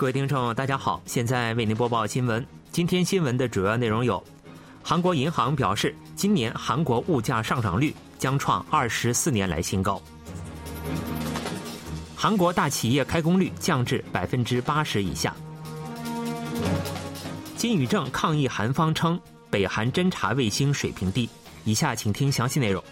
各位听众，大家好，现在为您播报新闻。今天新闻的主要内容有：韩国银行表示，今年韩国物价上涨率将创二十四年来新高；韩国大企业开工率降至百分之八十以下；金宇正抗议韩方称北韩侦察卫星水平低。以下请听详细内容。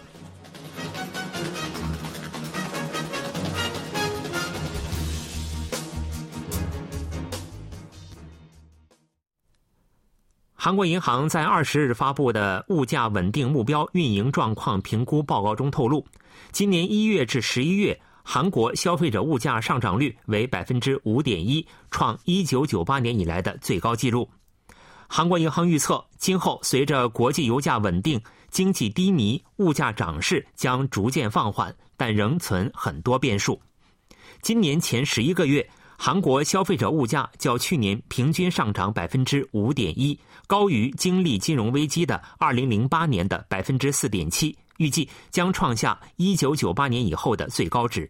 韩国银行在二十日发布的物价稳定目标运营状况评估报告中透露，今年一月至十一月，韩国消费者物价上涨率为百分之五点一，创一九九八年以来的最高纪录。韩国银行预测，今后随着国际油价稳定、经济低迷，物价涨势将逐渐放缓，但仍存很多变数。今年前十一个月。韩国消费者物价较去年平均上涨百分之五点一，高于经历金融危机的二零零八年的百分之四点七，预计将创下一九九八年以后的最高值。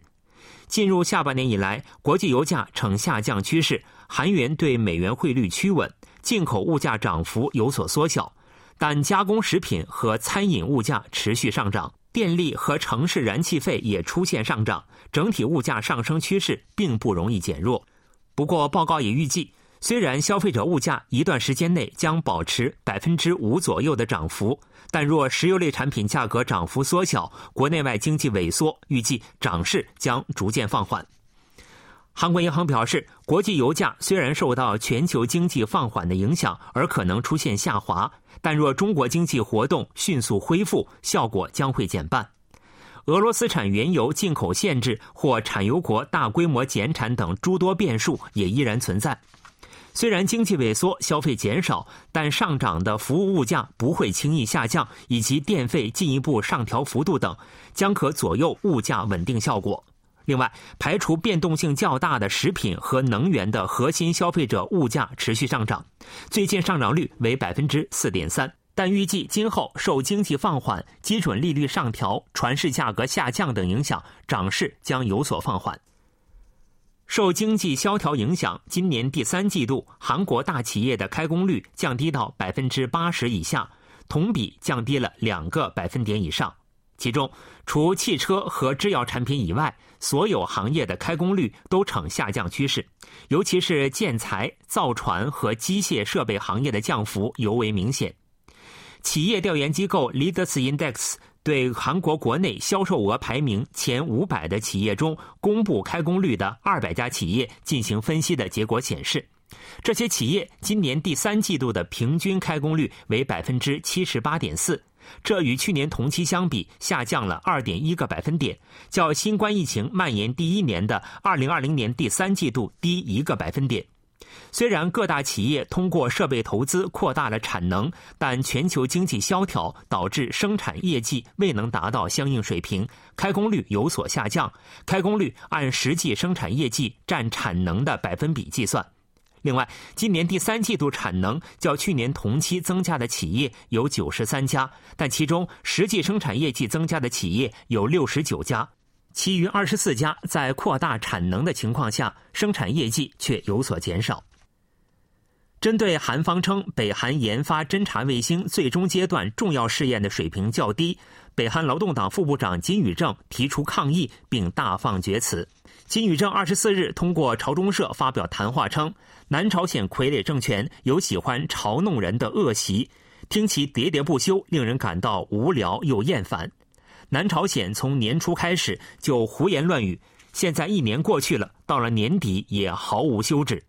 进入下半年以来，国际油价呈下降趋势，韩元对美元汇率趋稳，进口物价涨幅有所缩小，但加工食品和餐饮物价持续上涨。电力和城市燃气费也出现上涨，整体物价上升趋势并不容易减弱。不过，报告也预计，虽然消费者物价一段时间内将保持百分之五左右的涨幅，但若石油类产品价格涨幅缩小，国内外经济萎缩，预计涨势将逐渐放缓。韩国银行表示，国际油价虽然受到全球经济放缓的影响而可能出现下滑，但若中国经济活动迅速恢复，效果将会减半。俄罗斯产原油进口限制或产油国大规模减产等诸多变数也依然存在。虽然经济萎缩、消费减少，但上涨的服务物价不会轻易下降，以及电费进一步上调幅度等，将可左右物价稳定效果。另外，排除变动性较大的食品和能源的核心消费者物价持续上涨，最近上涨率为百分之四点三。但预计今后受经济放缓、基准利率上调、船市价格下降等影响，涨势将有所放缓。受经济萧条影响，今年第三季度韩国大企业的开工率降低到百分之八十以下，同比降低了两个百分点以上。其中，除汽车和制药产品以外，所有行业的开工率都呈下降趋势，尤其是建材、造船和机械设备行业的降幅尤为明显。企业调研机构 Leaders Index 对韩国国内销售额排名前五百的企业中公布开工率的二百家企业进行分析的结果显示，这些企业今年第三季度的平均开工率为百分之七十八点四。这与去年同期相比下降了二点一个百分点，较新冠疫情蔓延第一年的二零二零年第三季度低一个百分点。虽然各大企业通过设备投资扩大了产能，但全球经济萧条导致生产业绩未能达到相应水平，开工率有所下降。开工率按实际生产业绩占产能的百分比计算。另外，今年第三季度产能较去年同期增加的企业有九十三家，但其中实际生产业绩增加的企业有六十九家，其余二十四家在扩大产能的情况下，生产业绩却有所减少。针对韩方称北韩研发侦察卫星最终阶段重要试验的水平较低，北韩劳动党副部长金宇正提出抗议，并大放厥词。金宇正二十四日通过朝中社发表谈话称。南朝鲜傀儡政权有喜欢嘲弄人的恶习，听其喋喋不休，令人感到无聊又厌烦。南朝鲜从年初开始就胡言乱语，现在一年过去了，到了年底也毫无休止。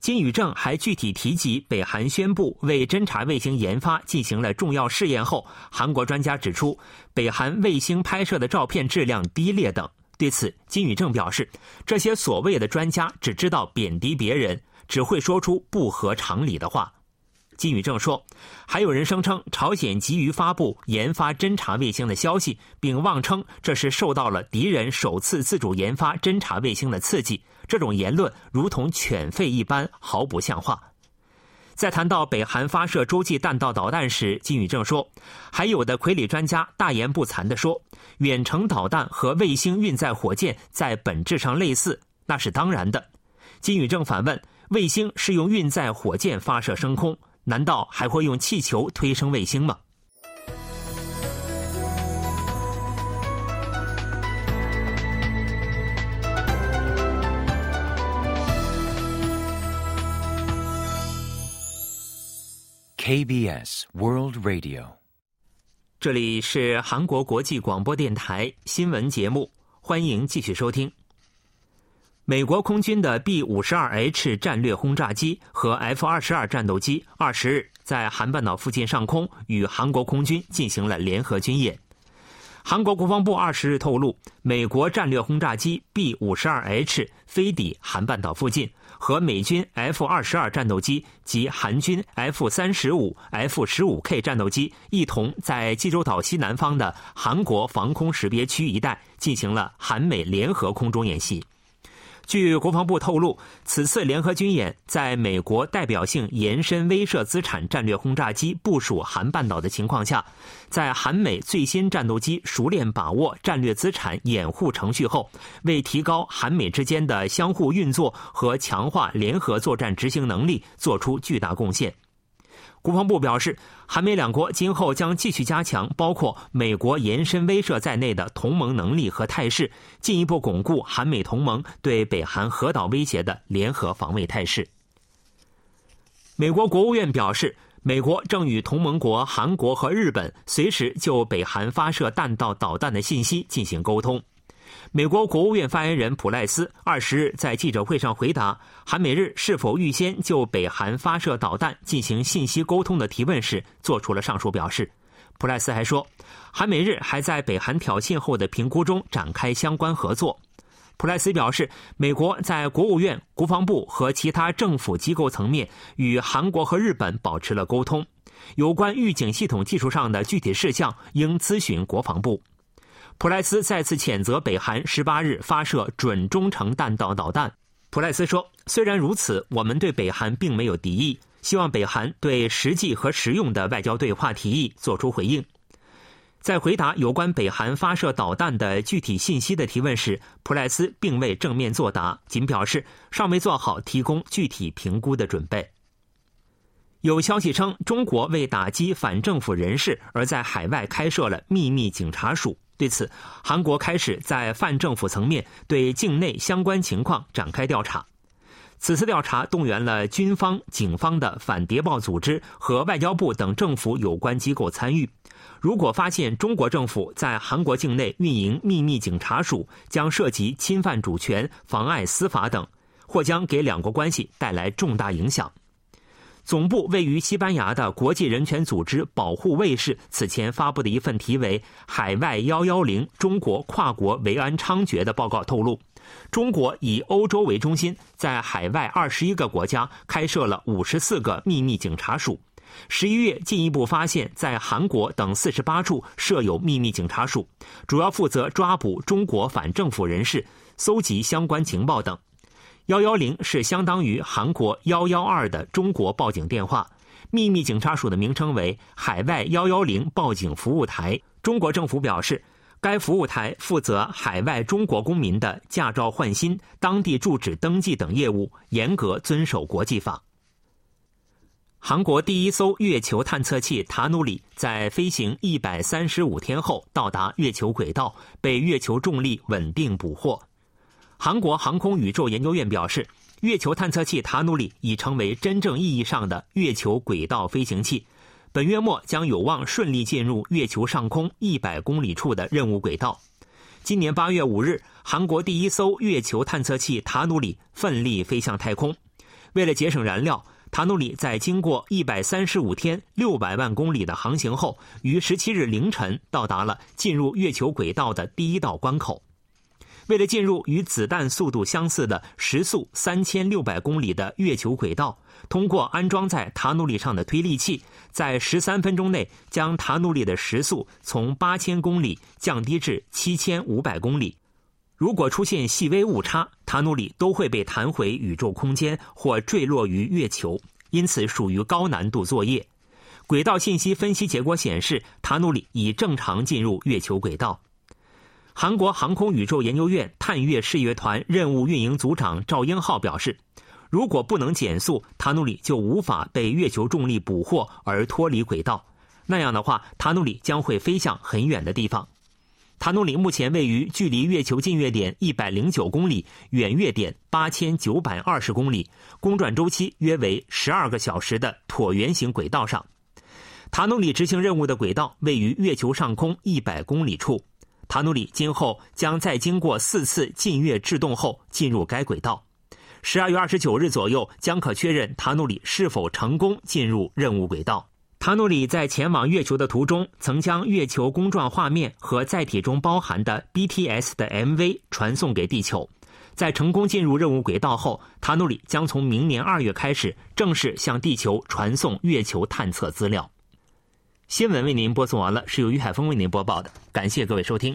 金宇正还具体提及，北韩宣布为侦察卫星研发进行了重要试验后，韩国专家指出，北韩卫星拍摄的照片质量低劣等。对此，金宇正表示，这些所谓的专家只知道贬低别人。只会说出不合常理的话，金宇正说，还有人声称朝鲜急于发布研发侦察卫星的消息，并妄称这是受到了敌人首次自主研发侦察卫星的刺激。这种言论如同犬吠一般，毫不像话。在谈到北韩发射洲际弹道导弹时，金宇正说，还有的傀儡专家大言不惭地说，远程导弹和卫星运载火箭在本质上类似，那是当然的。金宇正反问。卫星是用运载火箭发射升空，难道还会用气球推升卫星吗？KBS World Radio，这里是韩国国际广播电台新闻节目，欢迎继续收听。美国空军的 B 五十二 H 战略轰炸机和 F 二十二战斗机二十日在韩半岛附近上空与韩国空军进行了联合军演。韩国国防部二十日透露，美国战略轰炸机 B 五十二 H 飞抵韩半岛附近。和美军 F 二十二战斗机及韩军 F 三十五、F 十五 K 战斗机一同在济州岛西南方的韩国防空识别区一带进行了韩美联合空中演习。据国防部透露，此次联合军演在美国代表性延伸威慑资产战略轰炸机部署韩半岛的情况下，在韩美最新战斗机熟练把握战略资产掩护程序后，为提高韩美之间的相互运作和强化联合作战执行能力做出巨大贡献。国防部表示，韩美两国今后将继续加强包括美国延伸威慑在内的同盟能力和态势，进一步巩固韩美同盟对北韩核岛威胁的联合防卫态势。美国国务院表示，美国正与同盟国韩国和日本随时就北韩发射弹道导弹的信息进行沟通。美国国务院发言人普赖斯二十日在记者会上回答韩美日是否预先就北韩发射导弹进行信息沟通的提问时，做出了上述表示。普赖斯还说，韩美日还在北韩挑衅后的评估中展开相关合作。普赖斯表示，美国在国务院、国防部和其他政府机构层面与韩国和日本保持了沟通，有关预警系统技术上的具体事项应咨询国防部。普莱斯再次谴责北韩十八日发射准中程弹道导弹。普莱斯说：“虽然如此，我们对北韩并没有敌意，希望北韩对实际和实用的外交对话提议作出回应。”在回答有关北韩发射导弹的具体信息的提问时，普莱斯并未正面作答，仅表示尚未做好提供具体评估的准备。有消息称，中国为打击反政府人士而在海外开设了秘密警察署。对此，韩国开始在泛政府层面对境内相关情况展开调查。此次调查动员了军方、警方的反谍报组织和外交部等政府有关机构参与。如果发现中国政府在韩国境内运营秘密警察署，将涉及侵犯主权、妨碍司法等，或将给两国关系带来重大影响。总部位于西班牙的国际人权组织保护卫士此前发布的一份题为《海外幺幺零：中国跨国维安猖獗》的报告透露，中国以欧洲为中心，在海外二十一个国家开设了五十四个秘密警察署。十一月进一步发现，在韩国等四十八处设有秘密警察署，主要负责抓捕中国反政府人士、搜集相关情报等。幺幺零是相当于韩国幺幺二的中国报警电话，秘密警察署的名称为海外幺幺零报警服务台。中国政府表示，该服务台负责海外中国公民的驾照换新、当地住址登记等业务，严格遵守国际法。韩国第一艘月球探测器塔努里在飞行一百三十五天后到达月球轨道，被月球重力稳定捕获。韩国航空宇宙研究院表示，月球探测器塔努里已成为真正意义上的月球轨道飞行器，本月末将有望顺利进入月球上空一百公里处的任务轨道。今年八月五日，韩国第一艘月球探测器塔努里奋力飞向太空。为了节省燃料，塔努里在经过一百三十五天、六百万公里的航行后，于十七日凌晨到达了进入月球轨道的第一道关口。为了进入与子弹速度相似的时速三千六百公里的月球轨道，通过安装在塔努里上的推力器，在十三分钟内将塔努里的时速从八千公里降低至七千五百公里。如果出现细微误差，塔努里都会被弹回宇宙空间或坠落于月球，因此属于高难度作业。轨道信息分析结果显示，塔努里已正常进入月球轨道。韩国航空宇宙研究院探月试月团任务运营组长赵英浩表示：“如果不能减速，塔努里就无法被月球重力捕获而脱离轨道。那样的话，塔努里将会飞向很远的地方。塔努里目前位于距离月球近月点一百零九公里、远月点八千九百二十公里、公转周期约为十二个小时的椭圆形轨道上。塔努里执行任务的轨道位于月球上空一百公里处。塔努里今后将在经过四次近月制动后进入该轨道。十二月二十九日左右将可确认塔努里是否成功进入任务轨道。塔努里在前往月球的途中，曾将月球公转画面和载体中包含的 BTS 的 MV 传送给地球。在成功进入任务轨道后，塔努里将从明年二月开始正式向地球传送月球探测资料。新闻为您播送完了，是由于海峰为您播报的，感谢各位收听。